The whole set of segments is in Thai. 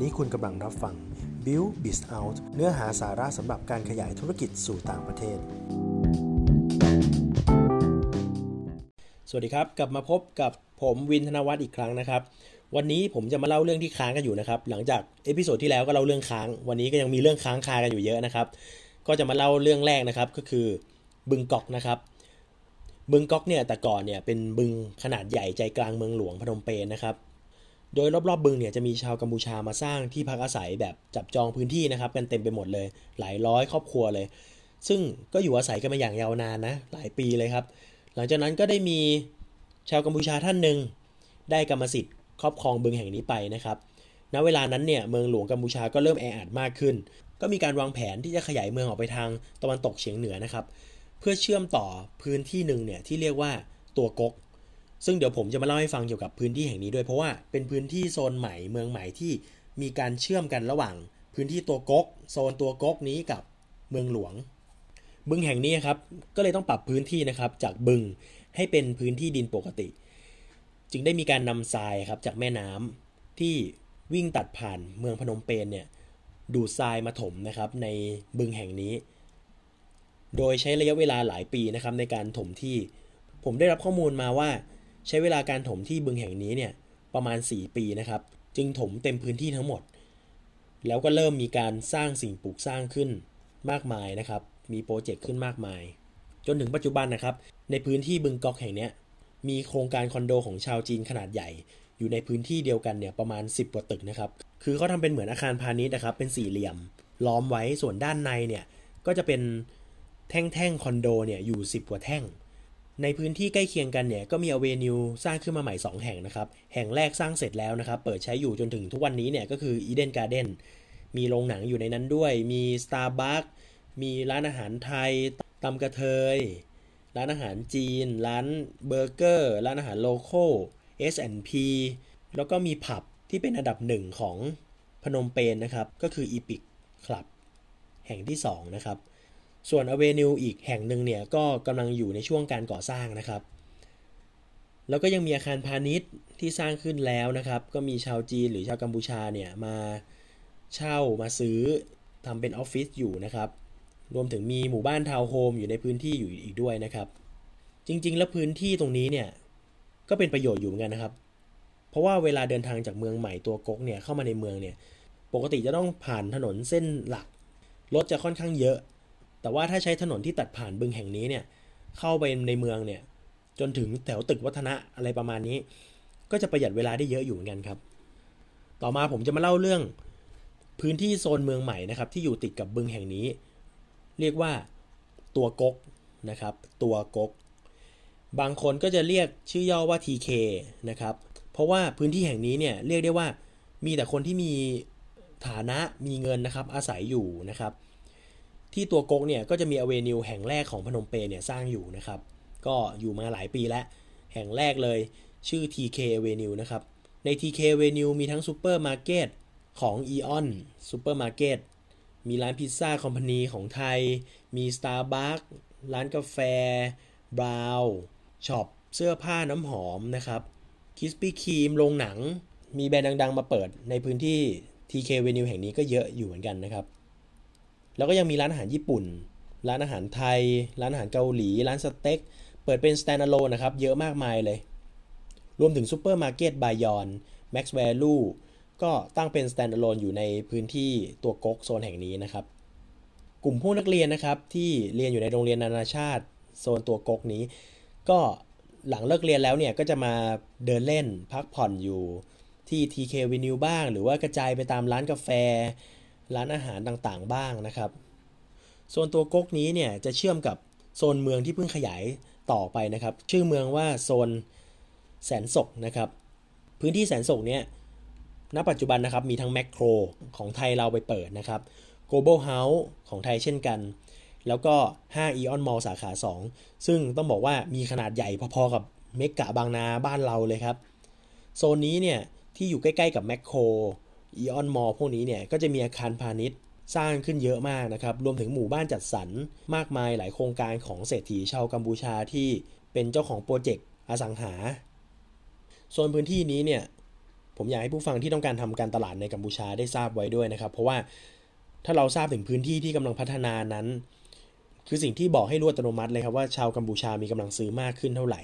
นี้คุณกำลังรับฟัง Build Biz Out เนื้อหาสาระสำหรับการขยายธุรกิจสู่ต่างประเทศ สวัสดีครับ กลับมาพบกับผมวินธนวัฒน์อีกครั้งนะครับ วันนี้ผมจะมาเล่าเรื่องที่ค้างกันอยู่นะครับ หลังจาก episode ที่แล้วก็เล่าเรื่องค้าง วันนี้ก็ยังมีเรื่องค้างคากันอยู่เยอะนะครับ ก็จะมาเล่าเรื่องแรกนะครับ ก็คือบึงกอกนะครับ บึงกอกเนี่ยแต่ก่อนเนี่ยเป็นบึงขนาดใหญ่ใจกลางเมืองหลวงพนมเปญนะครับ โดยรอบๆบึงเนี่ยจะมีชาวกัมพูชามาสร้างที่พักอาศัยแบบจับจองพื้นที่นะครับกันเต็มไปหมดเลย หลายร้อยครอบครัวเลย ซึ่งก็อยู่อาศัยกันมาอย่างยาวนานนะหลายปีเลยครับ หลังจากนั้นก็ได้มีชาวกัมพูชาท่านหนึ่งได้กรรมสิทธิ์ครอบครองบึงแห่งนี้ไปนะครับ ณ เวลานั้นเนี่ยเมืองหลวงกัมพูชาก็เริ่มแออัดมากขึ้น ก็มีการวางแผนที่จะขยายเมืองออกไปทางตะวันตกเฉียงเหนือนะครับ เพื่อเชื่อมต่อพื้นที่หนึ่งเนี่ยที่เรียกว่าตัวกก ซึ่งเดี๋ยวผมจะมาเล่าให้ฟังเกี่ยวกับพื้นที่แห่งนี้ด้วยเพราะว่าเป็นพื้นที่โซนใหม่เมืองใหม่ที่มีการเชื่อมกันระหว่าง พื้นที่ตัวกก โซนตัวกกนี้กับเมืองหลวง บึงแห่งนี้ครับก็เลยต้องปรับพื้นที่นะครับจากบึงให้เป็นพื้นที่ดินปกติ จึงได้มีการนำทรายครับจากแม่น้ำที่วิ่งตัดผ่านเมืองพนมเปญเนี่ยดูดทรายมาถมนะครับในบึงแห่งนี้ โดยใช้ระยะเวลาหลายปีนะครับในการถมที่ ผมได้รับข้อมูลมาว่า ใช้เวลาการถมที่บึงแห่งนี้เนี่ยประมาณ 4 ปีนะครับ จึงถมเต็มพื้นที่ทั้งหมด แล้วก็เริ่มมีการสร้างสิ่งปลูกสร้างขึ้นมากมายนะครับ มีโปรเจกต์ขึ้นมากมาย จนถึงปัจจุบันนะครับ ในพื้นที่บึงกอกแห่งนี้มีโครงการคอนโดของชาวจีนขนาดใหญ่ อยู่ในพื้นที่เดียวกันเนี่ยประมาณ 10กว่าตึกนะครับ คือเขาทำเป็นเหมือนอาคารพาณิชย์นะครับ เป็นสี่เหลี่ยม ล้อมไว้ส่วนด้านในเนี่ยก็จะเป็นแท่งๆคอนโดเนี่ยอยู่ 10กว่าแท่ง ในพื้นที่ใกล้เคียงกันเนี่ยก็มีอเวนิวสร้างขึ้นมาใหม่ 2 แห่งนะครับ แห่งแรกสร้างเสร็จแล้วนะครับ เปิดใช้อยู่จนถึงทุกวันนี้เนี่ยก็คือ Eden Garden มีโรงหนังอยู่ในนั้นด้วย มี Starbucks มีร้านอาหารไทยตำกระเทย ร้านอาหารจีน ร้านเบอร์เกอร์ ร้านอาหารโลโก้ S&P แล้วก็มีผับที่เป็นอันดับหนึ่งของพนมเปญนะครับ ก็คือ Epic Club แห่งที่ 2 นะครับ ส่วนอเวนิวอีกแห่งหนึ่งเนี่ยก็กำลังอยู่ในช่วงการก่อสร้างนะครับ แล้วก็ยังมีอาคารพาณิชย์ที่สร้างขึ้นแล้วนะครับ ก็มีชาวจีนหรือชาวกัมพูชาเนี่ยมาเช่ามาซื้อทำเป็นออฟฟิศอยู่นะครับ รวมถึงมีหมู่บ้านทาวน์โฮมอยู่ในพื้นที่อยู่อีกด้วยนะครับ จริงๆ แล้วพื้นที่ตรงนี้เนี่ยก็เป็นประโยชน์อยู่เหมือนกันนะครับ เพราะว่าเวลาเดินทางจากเมืองใหม่ตัวก๊กเนี่ยเข้ามาในเมืองเนี่ยปกติจะต้องผ่านถนนเส้นหลักรถจะค่อนข้างเยอะ แต่ว่าถ้าใช้ถนนที่ตัดผ่านบึงแห่งนี้เนี่ยเข้าไปในเมืองเนี่ยจนถึงแถวตึกวัฒนะอะไรประมาณนี้ ก็จะประหยัดเวลาได้เยอะอยู่เหมือนกันครับ ต่อมาผมจะมาเล่าเรื่องพื้นที่โซนเมืองใหม่นะครับที่อยู่ติดกับบึงแห่งนี้ เรียกว่าตัวกกนะครับ ตัวกก บางคนก็จะเรียกชื่อย่อว่า TK นะครับเพราะว่าพื้นที่แห่งนี้เนี่ยเรียกได้ว่ามีแต่คนที่มีฐานะมีเงินนะครับอาศัยอยู่นะครับ ที่ตัวกกเนี่ยก็จะมีอเวนิวแห่งแรกของพนมเปญเนี่ยสร้างอยู่นะครับ ก็อยู่มาหลายปีแล้ว แห่งแรกเลยชื่อ TK Avenue นะครับ ใน TK Avenue มีทั้งซูเปอร์มาร์เก็ตของ Aeon ซูเปอร์มาร์เก็ตมีร้าน Pizza Company ของไทย มี Starbucks ร้านกาแฟ Brown ช็อป เสื้อผ้าน้ำหอมนะครับ Krispy Kreme โรงหนัง มีแบรนด์ดัง ๆ มาเปิดในพื้นที่ TK Avenue แห่งนี้ก็เยอะอยู่เหมือนกันนะครับ แล้วก็ยังมีร้านอาหารญี่ปุ่น ร้านอาหารไทย ร้านอาหารเกาหลี ร้านสเต็ก เปิดเป็น standalone นะครับ เยอะมากมายเลย รวมถึงซูเปอร์มาร์เก็ตบายอน Max Value ก็ตั้งเป็น standalone อยู่ในพื้นที่ตวลโกกโซนแห่งนี้นะครับ กลุ่มผู้นักเรียนนะครับที่เรียนอยู่ในโรงเรียนนานาชาติโซนตวลโกกนี้ ก็หลังเลิกเรียนแล้วเนี่ยก็จะมาเดินเล่นพักผ่อนอยู่ที่ TK Venue บ้าง หรือว่ากระจายไปตามร้านกาแฟ ร้านอาหารต่างๆ บ้างนะครับโซนตัวก๊กนี้เนี่ยจะเชื่อมกับโซนเมืองที่เพิ่งขยายต่อไปนะครับ ชื่อเมืองว่าโซนแสนศกนะครับ พื้นที่แสนศกเนี่ยณปัจจุบันนะครับมีทั้งแมคโครของไทยเราไปเปิดนะครับ Global House ของไทยเช่นกัน แล้วก็5 Eon Mall สาขา 2 ซึ่งต้องบอกว่ามีขนาดใหญ่พอๆกับเมกะบางนาบ้านเราเลยครับ โซนนี้เนี่ยที่อยู่ใกล้ๆกับแมคโคร Eon Mall พวกนี้เนี่ยก็จะมีอาคารพาณิชย์สร้างขึ้นเยอะมากนะครับ รวมถึงหมู่บ้านจัดสรรมากมายหลายโครงการของเศรษฐีชาวกัมพูชาที่เป็นเจ้าของโปรเจกต์อสังหาโซนพื้นที่นี้เนี่ยผมอยากให้ผู้ฟังที่ต้องการทำการตลาดในกัมพูชาได้ทราบไว้ด้วยนะครับ เพราะว่าถ้าเราทราบถึงพื้นที่ที่กำลังพัฒนานั้น คือสิ่งที่บอกให้รู้อัตโนมัติเลยครับว่าชาวกัมพูชามีกำลังซื้อมากขึ้นเท่าไหร่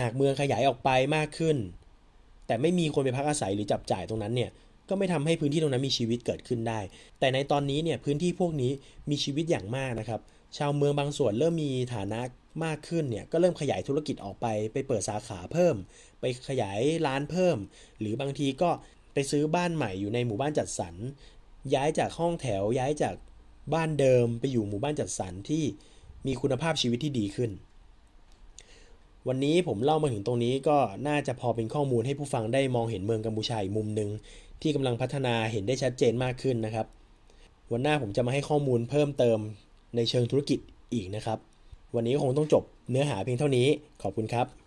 หากเมืองขยายออกไปมากขึ้น แต่ไม่มีคนไปพักอาศัยหรือจับจ่ายตรงนั้นเนี่ยก็ไม่ทำให้พื้นที่ตรงนั้นมีชีวิตเกิดขึ้นได้ แต่ในตอนนี้เนี่ยพื้นที่พวกนี้มีชีวิตอย่างมากนะครับ ชาวเมืองบางส่วนเริ่มมีฐานะมากขึ้นเนี่ยก็เริ่มขยายธุรกิจออกไป ไปเปิดสาขาเพิ่ม ไปขยายร้านเพิ่ม หรือบางทีก็ไปซื้อบ้านใหม่อยู่ในหมู่บ้านจัดสรร ย้ายจากห้องแถวย้ายจากบ้านเดิมไปอยู่หมู่บ้านจัดสรรที่มีคุณภาพชีวิตที่ดีขึ้น วันนี้ผมเล่ามาถึงตรงนี้ก็น่าจะพอเป็นข้อมูลให้ผู้ฟังได้มองเห็นเมืองกัมพูชาอีกมุมหนึ่งที่กำลังพัฒนาเห็นได้ชัดเจนมากขึ้นนะครับ วันหน้าผมจะมาให้ข้อมูลเพิ่มเติมในเชิงธุรกิจอีกนะครับ วันนี้คงต้องจบเนื้อหาเพียงเท่านี้ขอบคุณครับ